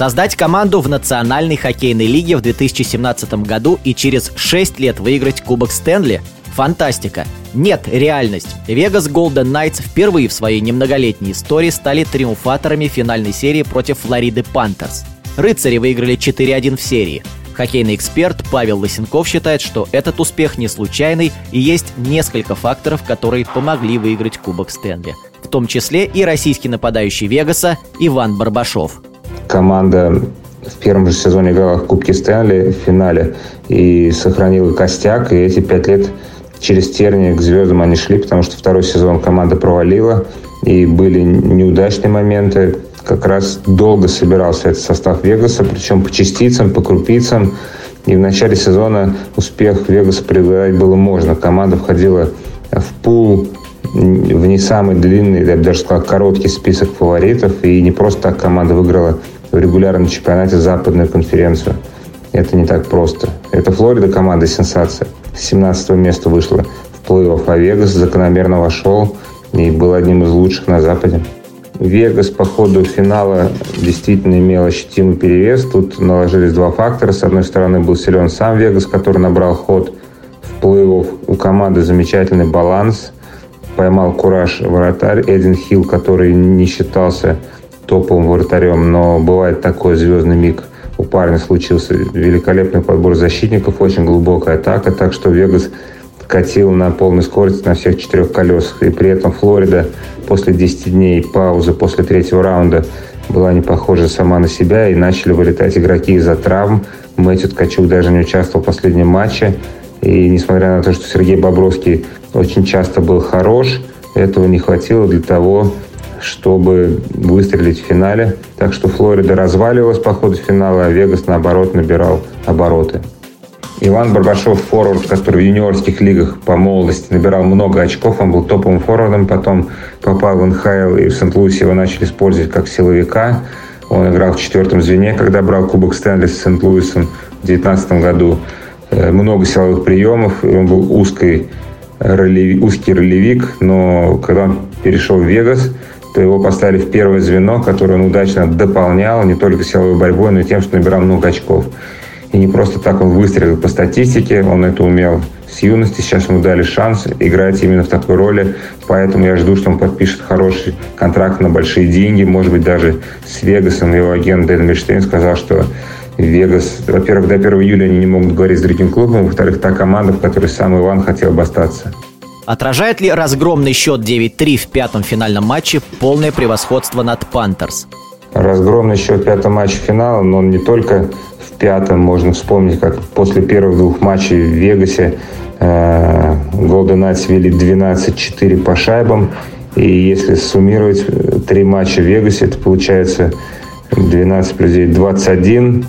Создать команду в Национальной хоккейной лиге в 2017 году и через 6 лет выиграть Кубок Стэнли – фантастика. Нет, реальность. Вегас Golden Knights впервые в своей немноголетней истории стали триумфаторами финальной серии против Флориды Пантерс. Рыцари выиграли 4-1 в серии. Хоккейный эксперт Павел Лысенков считает, что этот успех не случайный и есть несколько факторов, которые помогли выиграть Кубок Стэнли. В том числе и российский нападающий Вегаса Иван Барбашов. Команда в первом же сезоне играла в Кубке Стэнли в финале и сохранила костяк, и эти пять лет через тернии к звездам они шли, потому что второй сезон команда провалила, и были неудачные моменты. Как раз долго собирался этот состав Вегаса, причем по частицам, по крупицам. И в начале сезона успех Вегаса предугадать было можно. Команда входила в пул в не самый длинный, я бы даже сказал, короткий список фаворитов. И не просто так команда выиграла в регулярном чемпионате западную конференцию. Это не так просто. Это Флорида команда сенсация. С 17 места вышла в плей-офф, а Вегас закономерно вошел и был одним из лучших на Западе. Вегас по ходу финала действительно имел ощутимый перевес. Тут наложились два фактора. С одной стороны, был силен сам Вегас, который набрал ход в плей-офф. У команды замечательный баланс. Поймал кураж вратарь Эдин Хилл, который не считался топовым вратарем, но бывает такой звездный миг у парня случился. Великолепный подбор защитников, очень глубокая атака, так что Вегас катил на полной скорости на всех четырех колесах. И при этом Флорида после 10 дней паузы после третьего раунда была не похожа сама на себя, и начали вылетать игроки из-за травм. Мэтью Ткачук даже не участвовал в последнем матче. И несмотря на то, что Сергей Бобровский очень часто был хорош, этого не хватило для того, чтобы выстрелить в финале. Так что Флорида разваливалась по ходу финала, а Вегас, наоборот, набирал обороты. Иван Барбашов, форвард, который в юниорских лигах по молодости набирал много очков. Он был топовым форвардом, потом попал в НХЛ и в Сент-Луисе его начали использовать как силовика. Он играл в четвертом звене, когда брал Кубок Стэнли с Сент-Луисом в 2019 году. Э, много силовых приемов, он был узкий, ролеви, узкий ролевик, но когда он перешел в Вегас, то его поставили в первое звено, которое он удачно дополнял не только силовой борьбой, но и тем, что набирал много очков. И не просто так он выстрелил по статистике, он это умел с юности, сейчас ему дали шанс играть именно в такой роли, поэтому я жду, что он подпишет хороший контракт на большие деньги, может быть, даже с Вегасом. Его агент Дэн Миштейн сказал, что Вегас, во-первых, до 1 июля они не могут говорить с другим клубом, во-вторых, та команда, в которой сам Иван хотел бы остаться. Отражает ли разгромный счет 9-3 в пятом финальном матче полное превосходство над Пантерс? Разгромный счет в пятом матче финала, но не только в пятом. Можно вспомнить, как после первых двух матчей в Вегасе э, Golden Knights вели 12-4 по шайбам. И если суммировать э, три матча в Вегасе, это получается 12 плюс 9, 21,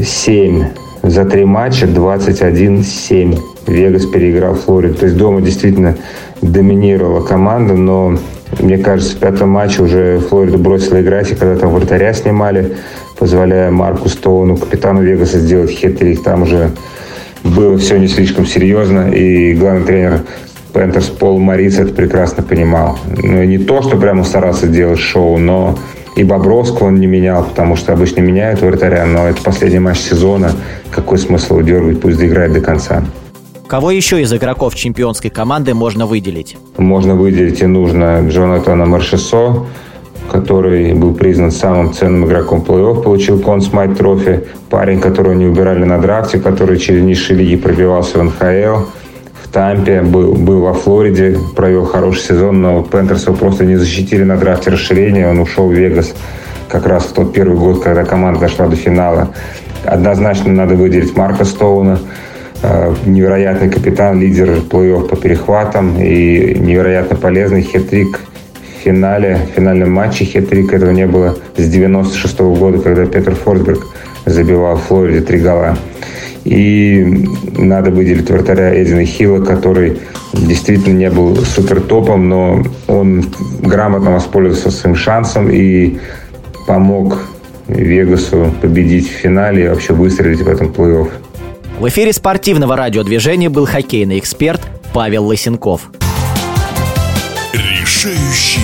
7 за три матча 21-7. Вегас переиграл Флориду. То есть дома действительно доминировала команда, но мне кажется, в пятом матче уже Флорида бросила играть, и когда там вратаря снимали, позволяя Марку Стоуну, капитану Вегаса, сделать хитрик, там уже было все не слишком серьезно, и главный тренер Panthers Пол Морис это прекрасно понимал. Ну, не то, что прямо старался делать шоу, но и Бобровского он не менял, потому что обычно меняют вратаря, но это последний матч сезона. Какой смысл дергать, пусть доиграет до конца. Кого еще из игроков чемпионской команды можно выделить? Можно выделить и нужно Джонатана Маршесо, который был признан самым ценным игроком плей-офф, получил Conn Smythe Trophy. Парень, которого не выбирали на драфте, который через низшие лиги пробивался в НХЛ. В Тампе, был, был во Флориде, провел хороший сезон, но Panthers его просто не защитили на драфте расширения. Он ушел в Вегас как раз в тот первый год, когда команда дошла до финала. Однозначно надо выделить Марка Стоуна, невероятный капитан, лидер плей-офф по перехватам и невероятно полезный хет-трик в финале, в финальном матче хет-трик этого не было с 96 -го года, когда Петр Форсберг забивал в Флориде три гола. И надо выделить вратаря Эдина Хилла, который действительно не был супер топом, но он грамотно воспользовался своим шансом и помог Вегасу победить в финале и вообще выстрелить в этом плей-офф. В эфире спортивного радиодвижения был хоккейный эксперт Павел Лысенков. Решающий